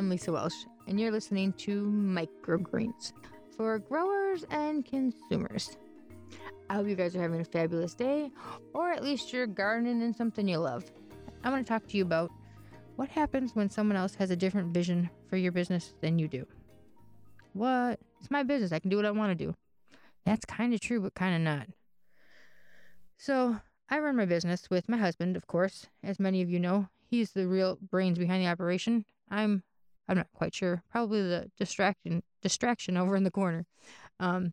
I'm Lisa Welsh, and you're listening to Microgreens for growers and consumers. I hope you guys are having a fabulous day, or at least you're gardening in something you love. I want to talk to you about what happens when someone else has a different vision for your business than you do. What? It's my business. I can do what I want to do. That's kind of true, but kind of not. So, I run my business with my husband, of course. As many of you know, he's the real brains behind the operation. I'm I'm not quite sure. Probably the distraction distraction over in the corner. Um,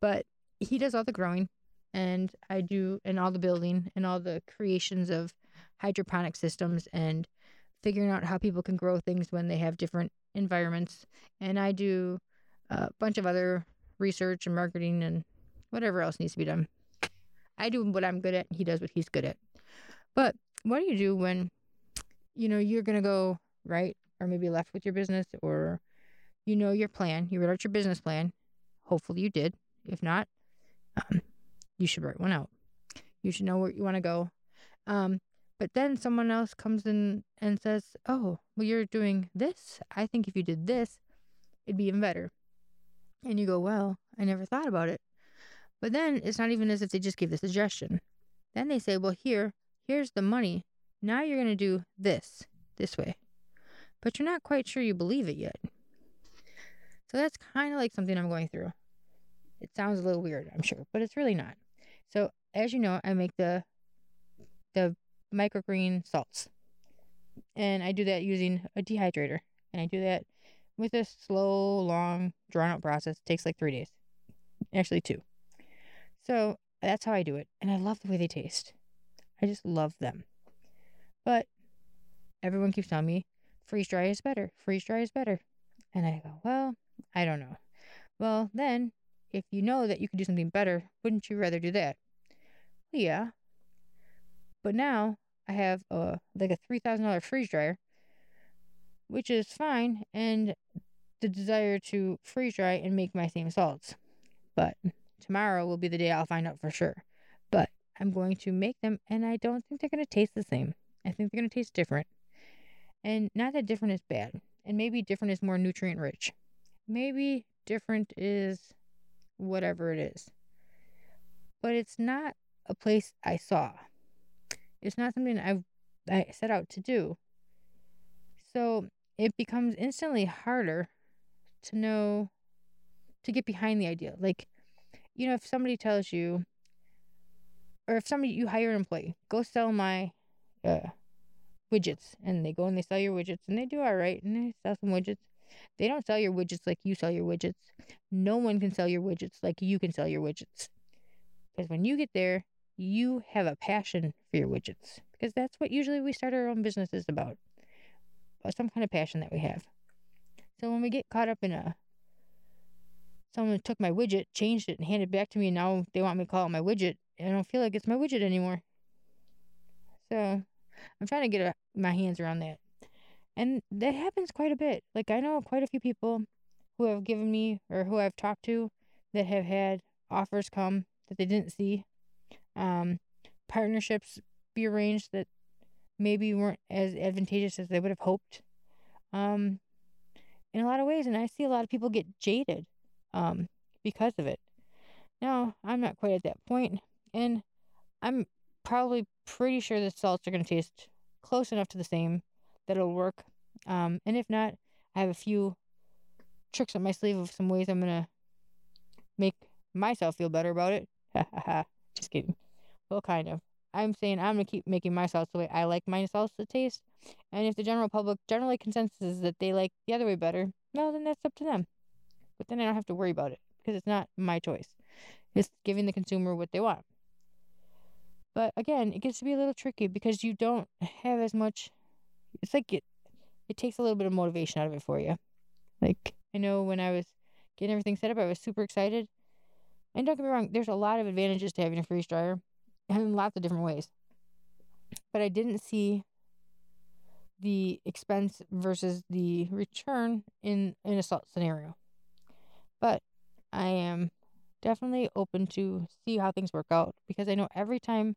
but he does all the growing and I do and all the building and all the creations of hydroponic systems and figuring out how people can grow things when they have different environments. And I do a bunch of other research and marketing and whatever else needs to be done. I do what I'm good at, and he does what he's good at. But what do you do when you know you're going to go right or maybe left with your business or you know your plan, you wrote out your business plan. Hopefully you did. If not, um, you should write one out. You should know where you want to go. Um, but then someone else comes in and says, Oh, well, you're doing this. I think if you did this, it'd be even better. And you go, Well, I never thought about it. But then it's not even as if they just give the suggestion. Then they say, Well, here, here's the money. Now you're going to do this, this way. But you're not quite sure you believe it yet. So that's kind of like something I'm going through. It sounds a little weird, I'm sure, but it's really not. So, as you know, I make the the microgreen salts. And I do that using a dehydrator. And I do that with a slow, long, drawn out process. It takes like 3 days. Actually 2. So, that's how I do it. And I love the way they taste. I just love them. But everyone keeps telling me freeze dry is better. Freeze dry is better. And I go, well, I don't know. Well, then, if you know that you could do something better, wouldn't you rather do that? Yeah. But now I have a like a three thousand dollar freeze dryer, which is fine, and the desire to freeze dry and make my same salts. But tomorrow will be the day I'll find out for sure. But I'm going to make them, and I don't think they're going to taste the same. I think they're going to taste different. And not that different is bad, and maybe different is more nutrient rich. Maybe different is whatever it is. But it's not a place I saw. It's not something I've I set out to do. So it becomes instantly harder to know to get behind the idea. Like, you know, if somebody tells you or if somebody you hire an employee, go sell my uh, widgets and they go and they sell your widgets and they do all right and they sell some widgets they don't sell your widgets like you sell your widgets. No one can sell your widgets like you can sell your widgets. Because when you get there, you have a passion for your widgets. Because that's what usually we start our own businesses about. Uh, some kind of passion that we have. So when we get caught up in a someone took my widget, changed it, and handed it back to me, and now they want me to call it my widget, I don't feel like it's my widget anymore. So I'm trying to get a, my hands around that. And that happens quite a bit. Like, I know quite a few people who have given me or who I've talked to that have had offers come that they didn't see, um, partnerships be arranged that maybe weren't as advantageous as they would have hoped. Um, in a lot of ways, and I see a lot of people get jaded um, because of it. Now, I'm not quite at that point, and I'm probably pretty sure the salts are going to taste close enough to the same that it'll work. Um, and if not, I have a few tricks up my sleeve of some ways I'm gonna make myself feel better about it. Just kidding. Well, kind of. I'm saying I'm gonna keep making my sauce the way I like my sauce to taste. And if the general public generally consensus is that they like the other way better, well, then that's up to them. But then I don't have to worry about it because it's not my choice. It's giving the consumer what they want. But again, it gets to be a little tricky because you don't have as much it's like it it takes a little bit of motivation out of it for you. Like I know when I was getting everything set up, I was super excited. And don't get me wrong, there's a lot of advantages to having a freeze dryer in lots of different ways. But I didn't see the expense versus the return in in a scenario. But I am definitely open to see how things work out because I know every time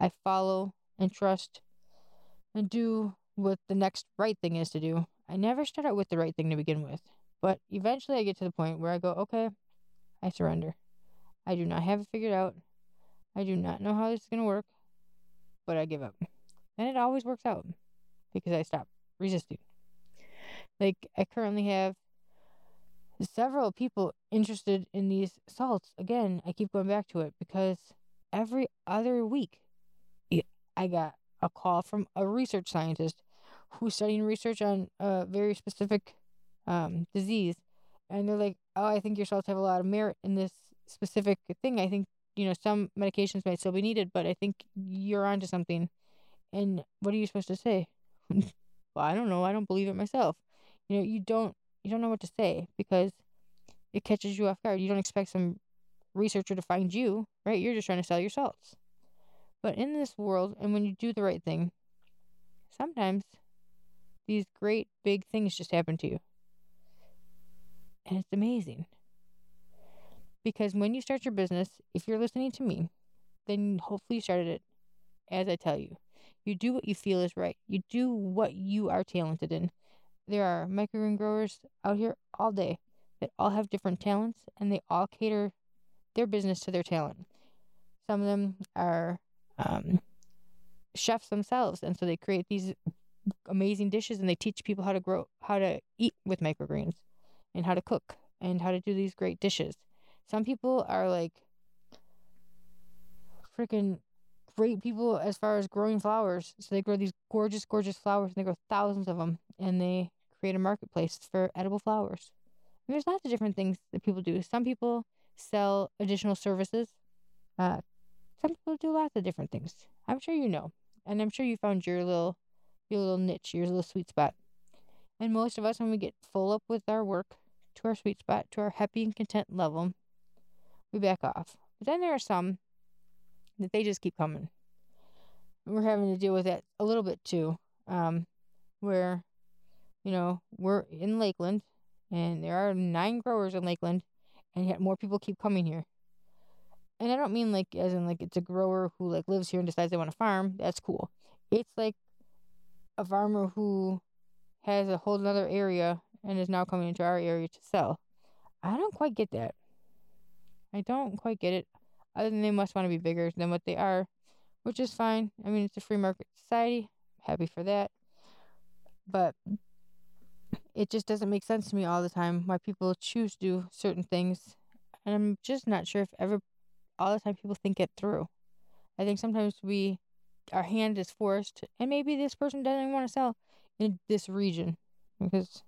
I follow and trust and do what the next right thing is to do, I never start out with the right thing to begin with. But eventually I get to the point where I go, okay, I surrender. I do not have it figured out. I do not know how this is going to work, but I give up. And it always works out because I stop resisting. Like, I currently have several people interested in these salts. Again, I keep going back to it because every other week I got a call from a research scientist who's studying research on a very specific um, disease. And they're like, oh, I think your salts have a lot of merit in this specific thing. I think, you know, some medications might still be needed, but I think you're onto something. And what are you supposed to say? well, I don't know. I don't believe it myself. You know, you don't you don't know what to say because it catches you off guard. You don't expect some researcher to find you, right? You're just trying to sell your salts. But in this world, and when you do the right thing, sometimes these great big things just happen to you. And it's amazing. Because when you start your business, if you're listening to me, then hopefully you started it as I tell you. You do what you feel is right. You do what you are talented in. There are microgreen growers out here all day that all have different talents and they all cater their business to their talent. Some of them are um, chefs themselves, and so they create these amazing dishes and they teach people how to grow, how to eat with microgreens and how to cook and how to do these great dishes. Some people are like freaking great people as far as growing flowers. So they grow these gorgeous, gorgeous flowers and they grow thousands of them and they create a marketplace for edible flowers. And there's lots of different things that people do. Some people sell additional services. Uh, some people do lots of different things. I'm sure you know. And I'm sure you found your little your little niche, your little sweet spot. And most of us when we get full up with our work, to our sweet spot, to our happy and content level, we back off. But then there are some that they just keep coming. we're having to deal with that a little bit too. Um, where, you know, we're in Lakeland and there are nine growers in Lakeland and yet more people keep coming here. And I don't mean like as in like it's a grower who like lives here and decides they want to farm. That's cool. It's like a farmer who has a whole other area and is now coming into our area to sell. I don't quite get that. I don't quite get it. Other than they must want to be bigger than what they are, which is fine. I mean, it's a free market society. Happy for that. But it just doesn't make sense to me all the time why people choose to do certain things. And I'm just not sure if ever all the time people think it through. I think sometimes we our hand is forced and maybe this person doesn't want to sell in this region because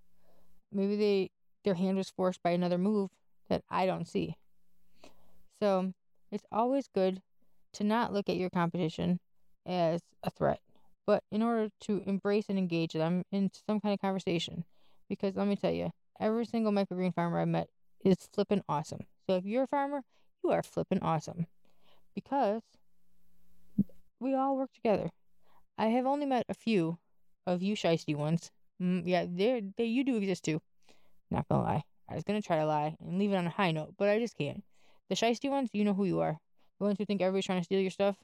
maybe they their hand was forced by another move that I don't see. So it's always good to not look at your competition as a threat, but in order to embrace and engage them in some kind of conversation. Because let me tell you, every single microgreen farmer I met is flipping awesome. So if you're a farmer, you are flipping awesome. Because we all work together. I have only met a few of you shisty ones. Mm, yeah, they they you do exist too. Not gonna lie. I was gonna try to lie and leave it on a high note, but I just can't. The shisty ones, you know who you are. The ones who think everybody's trying to steal your stuff.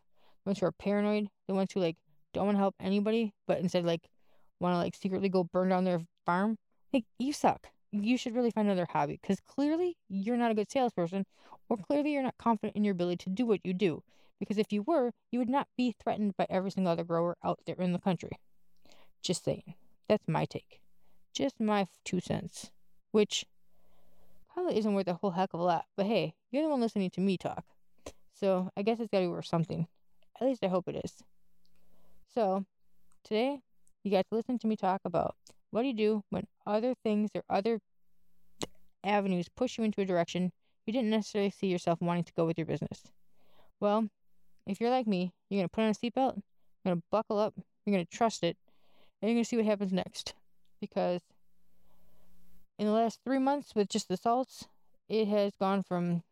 The ones who are paranoid. The ones who like don't want to help anybody, but instead like want to like secretly go burn down their farm. Like you suck. You should really find another hobby because clearly you're not a good salesperson, or clearly you're not confident in your ability to do what you do. Because if you were, you would not be threatened by every single other grower out there in the country. Just saying. That's my take. Just my two cents. Which probably isn't worth a whole heck of a lot. But hey, you're the one listening to me talk. So I guess it's got to be worth something. At least I hope it is. So today, you got to listen to me talk about what do you do when other things or other avenues push you into a direction you didn't necessarily see yourself wanting to go with your business. Well, if you're like me, you're going to put on a seatbelt, you're going to buckle up, you're going to trust it, and you're going to see what happens next. Because in the last three months with just the salts, it has gone from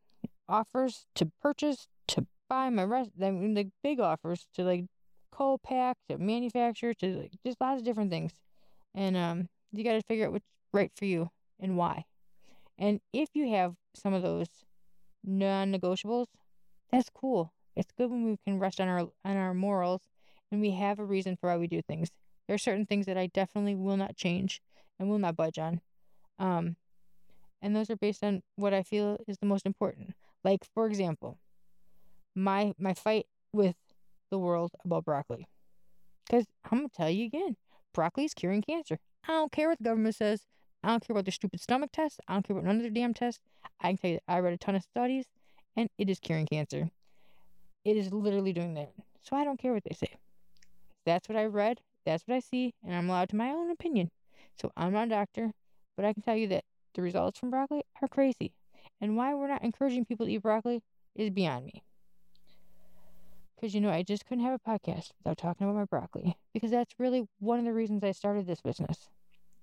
offers to purchase to buy my rest, I mean, the big offers to like co-pack to manufacture to like just lots of different things. And um, you got to figure out what's right for you and why. And if you have some of those non-negotiables, that's cool. It's good when we can rest on our on our morals and we have a reason for why we do things. There are certain things that I definitely will not change and will not budge on. Um, and those are based on what I feel is the most important. Like, for example, my my fight with the world about broccoli. Because I'm gonna tell you again, broccoli is curing cancer. I don't care what the government says. I don't care about their stupid stomach test. I don't care about none of their damn tests. I can tell you I read a ton of studies, and it is curing cancer. It is literally doing that. So I don't care what they say. That's what I read. That's what I see, and I'm allowed to my own opinion. So I'm not a doctor, but I can tell you that the results from broccoli are crazy. And why we're not encouraging people to eat broccoli is beyond me. Because, you know, I just couldn't have a podcast without talking about my broccoli. Because that's really one of the reasons I started this business.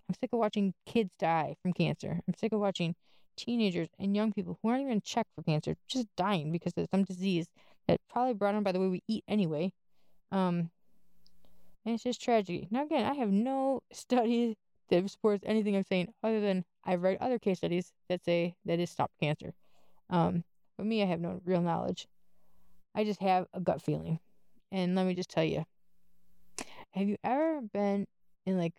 I'm sick of watching kids die from cancer. I'm sick of watching teenagers and young people who aren't even checked for cancer, just dying because of some disease that's probably brought on by the way we eat anyway. Um, and it's just tragedy. Now, again, I have no studies that supports anything I'm saying other than I've read other case studies that say that it stopped cancer. Um, but me, I have no real knowledge. I just have a gut feeling. And let me just tell you have you ever been in like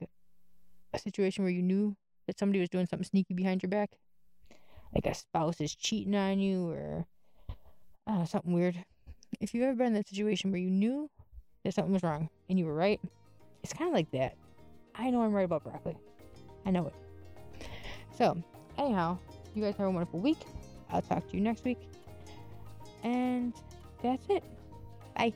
a situation where you knew that somebody was doing something sneaky behind your back? Like a spouse is cheating on you or something weird. If you've ever been in that situation where you knew that something was wrong and you were right, it's kind of like that. I know I'm right about broccoli. I know it. So, anyhow, you guys have a wonderful week. I'll talk to you next week. And that's it. Bye.